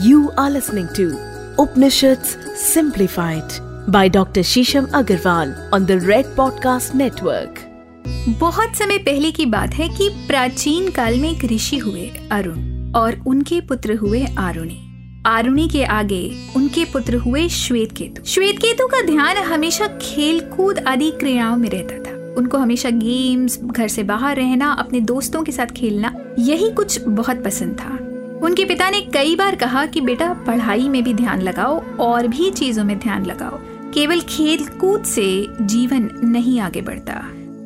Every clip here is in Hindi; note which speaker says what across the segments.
Speaker 1: You are listening to Upanishads Simplified by Dr. Shisham Agarwal on the Red Podcast Network.
Speaker 2: बहुत समय पहले की बात है कि प्राचीन काल में एक ऋषि हुए, अरुण, और उनके पुत्र हुए आरुणी आरुणी के आगे उनके पुत्र हुए श्वेत केतु श्वेत केतु का ध्यान हमेशा खेल कूद आदि क्रियाओं में रहता था उनको हमेशा गेम्स घर से बाहर रहना, अपने दोस्तों के साथ खेलना, यही कुछ बहुत पसंद था उनके पिता ने कई बार कहा कि बेटा, पढ़ाई में भी ध्यान लगाओ और भी चीज़ों में ध्यान लगाओ। केवल खेल कूद से जीवन नहीं आगे बढ़ता।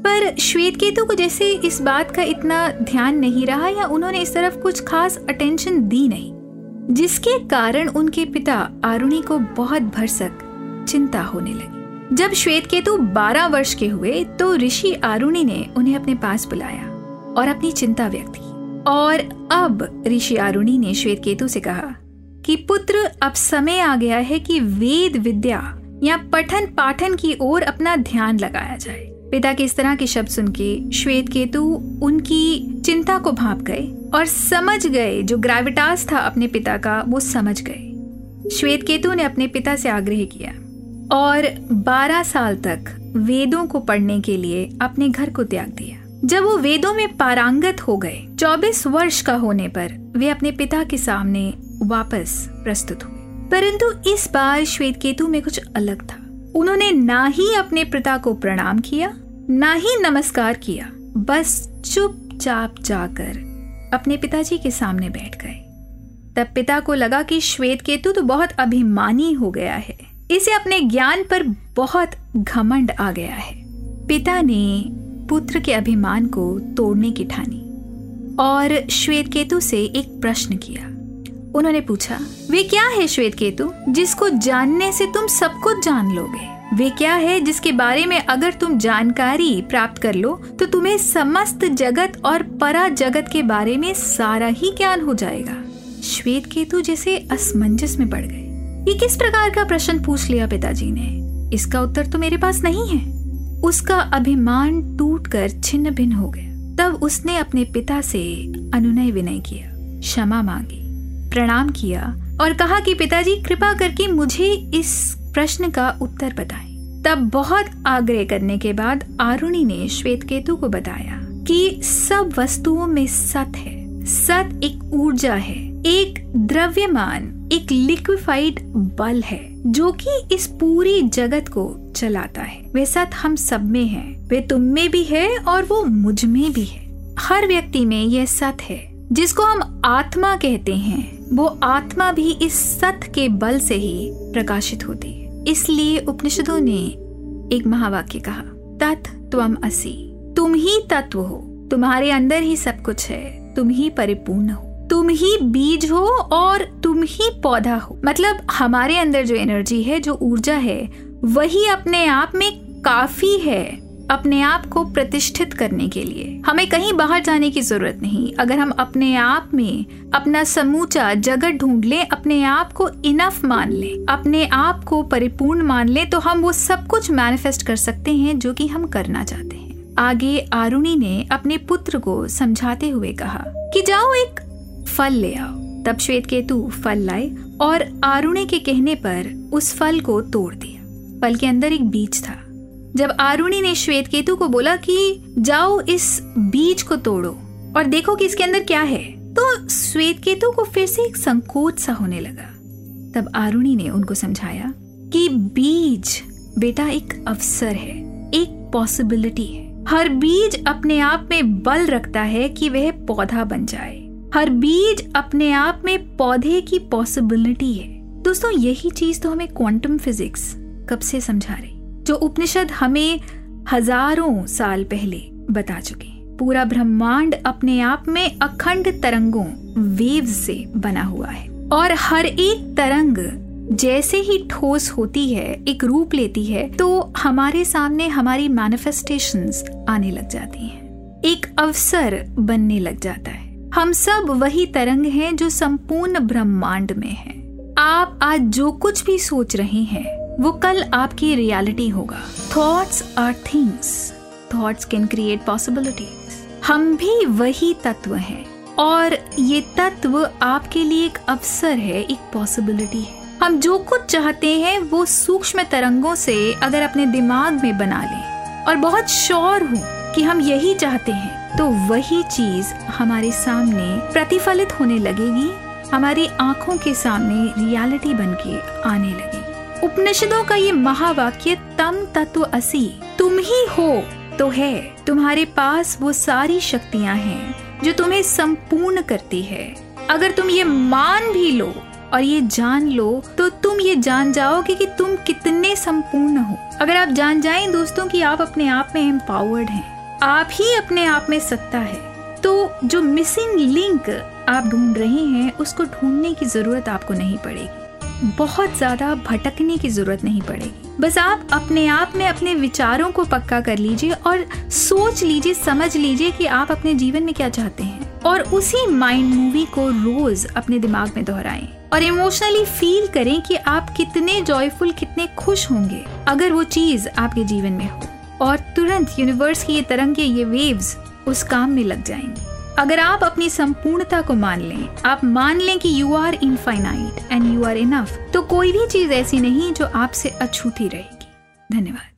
Speaker 2: पर श्वेत केतु को जैसे इस बात का इतना ध्यान नहीं रहा या उन्होंने इस तरफ़ कुछ खास अटेंशन दी नहीं, जिसके कारण उनके पिता आरुणी को बहुत भरसक चिंता होने लगी। जब श्वेत केतु बारह वर्ष के हुए तो ऋषि आरुणी ने उन्हें अपने पास बुलाया और अपनी चिंता व्यक्त की। और अब ऋषि आरुणी ने श्वेत केतु से कहा कि पुत्र, अब समय आ गया है कि वेद विद्या या पठन पाठन की ओर अपना ध्यान लगाया जाए। पिता के इस तरह के शब्द सुन के श्वेत केतु उनकी चिंता को भाप गए और समझ गए। जो ग्रेविटास था अपने पिता का, वो समझ गए। श्वेत केतु ने अपने पिता से आग्रह किया और 12 साल तक वेदों को पढ़ने के लिए अपने घर को त्याग दिया। जब वो वेदों में पारंगत हो गए 24 वर्ष का होने पर वे अपने पिता के सामने वापस प्रस्तुत हुए। परंतु इस बार श्वेत केतु में कुछ अलग था। उन्होंने ना ही अपने पिता को प्रणाम किया, ना ही नमस्कार किया, बस चुपचाप जाकर अपने पिताजी के सामने बैठ गए। तब पिता को लगा कि श्वेत केतु तो बहुत अभिमानी हो गया है। इसे अपने ज्ञान पर बहुत घमंड आ गया है। पिता ने पुत्र के अभिमान को तोड़ने की ठानी। और श्वेत केतु से एक प्रश्न किया। उन्होंने पूछा, वे क्या है श्वेत केतु जिसको जानने से तुम सब कुछ जान लोगे? वे क्या है जिसके बारे में अगर तुम जानकारी प्राप्त कर लो तो तुम्हें समस्त जगत और परा जगत के बारे में सारा ही ज्ञान हो जाएगा? श्वेत केतु जैसे असमंजस में पड़ गए। ये किस प्रकार का प्रश्न पूछ लिया पिताजी ने? इसका उत्तर तो मेरे पास नहीं है। उसका अभिमान टूटकर छिन्न भिन्न हो गया। तब उसने अपने पिता से अनुनय विनय किया, क्षमा मांगी, प्रणाम किया और कहा कि पिताजी, कृपा करके मुझे इस प्रश्न का उत्तर बताएँ। तब बहुत आग्रह करने के बाद आरुणी ने श्वेत केतु को बताया कि सब वस्तुओं में सत है। सत एक ऊर्जा है, एक द्रव्यमान। एक लिक्विफाइड बल है, जो कि इस पूरी जगत को चलाता है। वे सत हम सब में है। वे तुम में भी है और वो मुझमें भी है। हर व्यक्ति में यह सत है, जिसको हम आत्मा कहते हैं। वो आत्मा भी इस सत के बल से ही प्रकाशित होती है। इसलिए उपनिषदों ने एक महावाक्य कहा, तत् त्वम असी। तुम ही तत्व हो। तुम्हारे अंदर ही सब कुछ है। तुम ही परिपूर्ण हो। तुम ही बीज हो और तुम ही पौधा हो। मतलब हमारे अंदर जो एनर्जी है, जो ऊर्जा है, वही अपने आप में काफ़ी है अपने आप को प्रतिष्ठित करने के लिए। हमें कहीं बाहर जाने की ज़रूरत नहीं। अगर हम अपने आप में अपना समूचा जगत ढूंढ लें, अपने आप को इनफ मान लें, अपने आप को परिपूर्ण मान लें तो हम वो सब कुछ मैनिफेस्ट कर सकते हैं जो कि हम करना चाहते हैं। आगे आरुणी ने अपने पुत्र को समझाते हुए कहा कि जाओ एक फल ले आओ। तब श्वेत केतु फल लाए और आरुणे के कहने पर उस फल को तोड़ दिया। फल के अंदर एक बीज था। जब आरुणी ने श्वेत केतु को बोला कि जाओ इस बीज को तोड़ो और देखो कि इसके अंदर क्या है तो श्वेत केतु को फिर से एक संकोच सा होने लगा। तब आरुणी ने उनको समझाया कि बीज, बेटा, एक अवसर है, एक पॉसिबिलिटी है। हर बीज अपने आप में बल रखता है कि वह पौधा बन जाए। हर बीज अपने आप में पौधे की पॉसिबिलिटी है। दोस्तों, यही चीज़ तो हमें क्वांटम फिजिक्स कब से समझा रही? जो उपनिषद हमें हज़ारों साल पहले बता चुके पूरा ब्रह्मांड अपने आप में अखंड तरंगों वेव से बना हुआ है। और हर एक तरंग जैसे ही ठोस होती है, एक रूप लेती है तो हमारे सामने हमारी मैनिफेस्टेशंस आने लग जाती हैं। एक अवसर बनने लग जाता है। हम सब वही तरंग हैं जो संपूर्ण ब्रह्मांड में है। आप आज जो कुछ भी सोच रहे हैं, वो कल आपकी रियलिटी होगा। Thoughts are things thoughts can create possibilities हम भी वही तत्व हैं। और ये तत्व आपके लिए एक अवसर है, एक पॉसिबिलिटी है। हम जो कुछ चाहते हैं, वो सूक्ष्म तरंगों से अगर अपने दिमाग में बना लें। और बहुत श्योर हूँ कि हम यही चाहते हैं तो वही चीज़ हमारे सामने प्रतिफलित होने लगेगी, हमारी आँखों के सामने रियलिटी बन के आने लगेगी उपनिषदों का ये महावाक्य, तम तत्व असी, तुम ही हो तो है। तुम्हारे पास वो सारी शक्तियाँ हैं, जो तुम्हें संपूर्ण करती है। अगर तुम ये मान भी लो और ये जान लो तो तुम ये जान जाओगे कि तुम कितने संपूर्ण हो। अगर आप जान जाएँ, दोस्तों, कि आप अपने आप में एम्पावर्ड हैं। आप ही अपने आप में सत्ता है। तो जो मिसिंग लिंक आप ढूंढ रहे हैं, उसको ढूँढने की ज़रूरत आपको नहीं पड़ेगी। बहुत ज़्यादा भटकने की ज़रूरत नहीं पड़ेगी। बस आप अपने आप में अपने विचारों को पक्का कर लीजिए और सोच लीजिए, समझ लीजिए कि आप अपने जीवन में क्या चाहते हैं। और उसी माइंड मूवी को रोज अपने दिमाग में दोहराएँ और इमोशनली फील करें कि आप कितने जॉयफुल कितने खुश होंगे, अगर वो चीज़ आपके जीवन में हो। और तुरंत यूनिवर्स की ये तरंगे, ये वेव्स उस काम में लग जाएँगे। अगर आप अपनी संपूर्णता को मान लें, आप मान लें कि you are infinite and you are enough तो कोई भी चीज़ ऐसी नहीं जो आपसे अछूती रहेगी। धन्यवाद।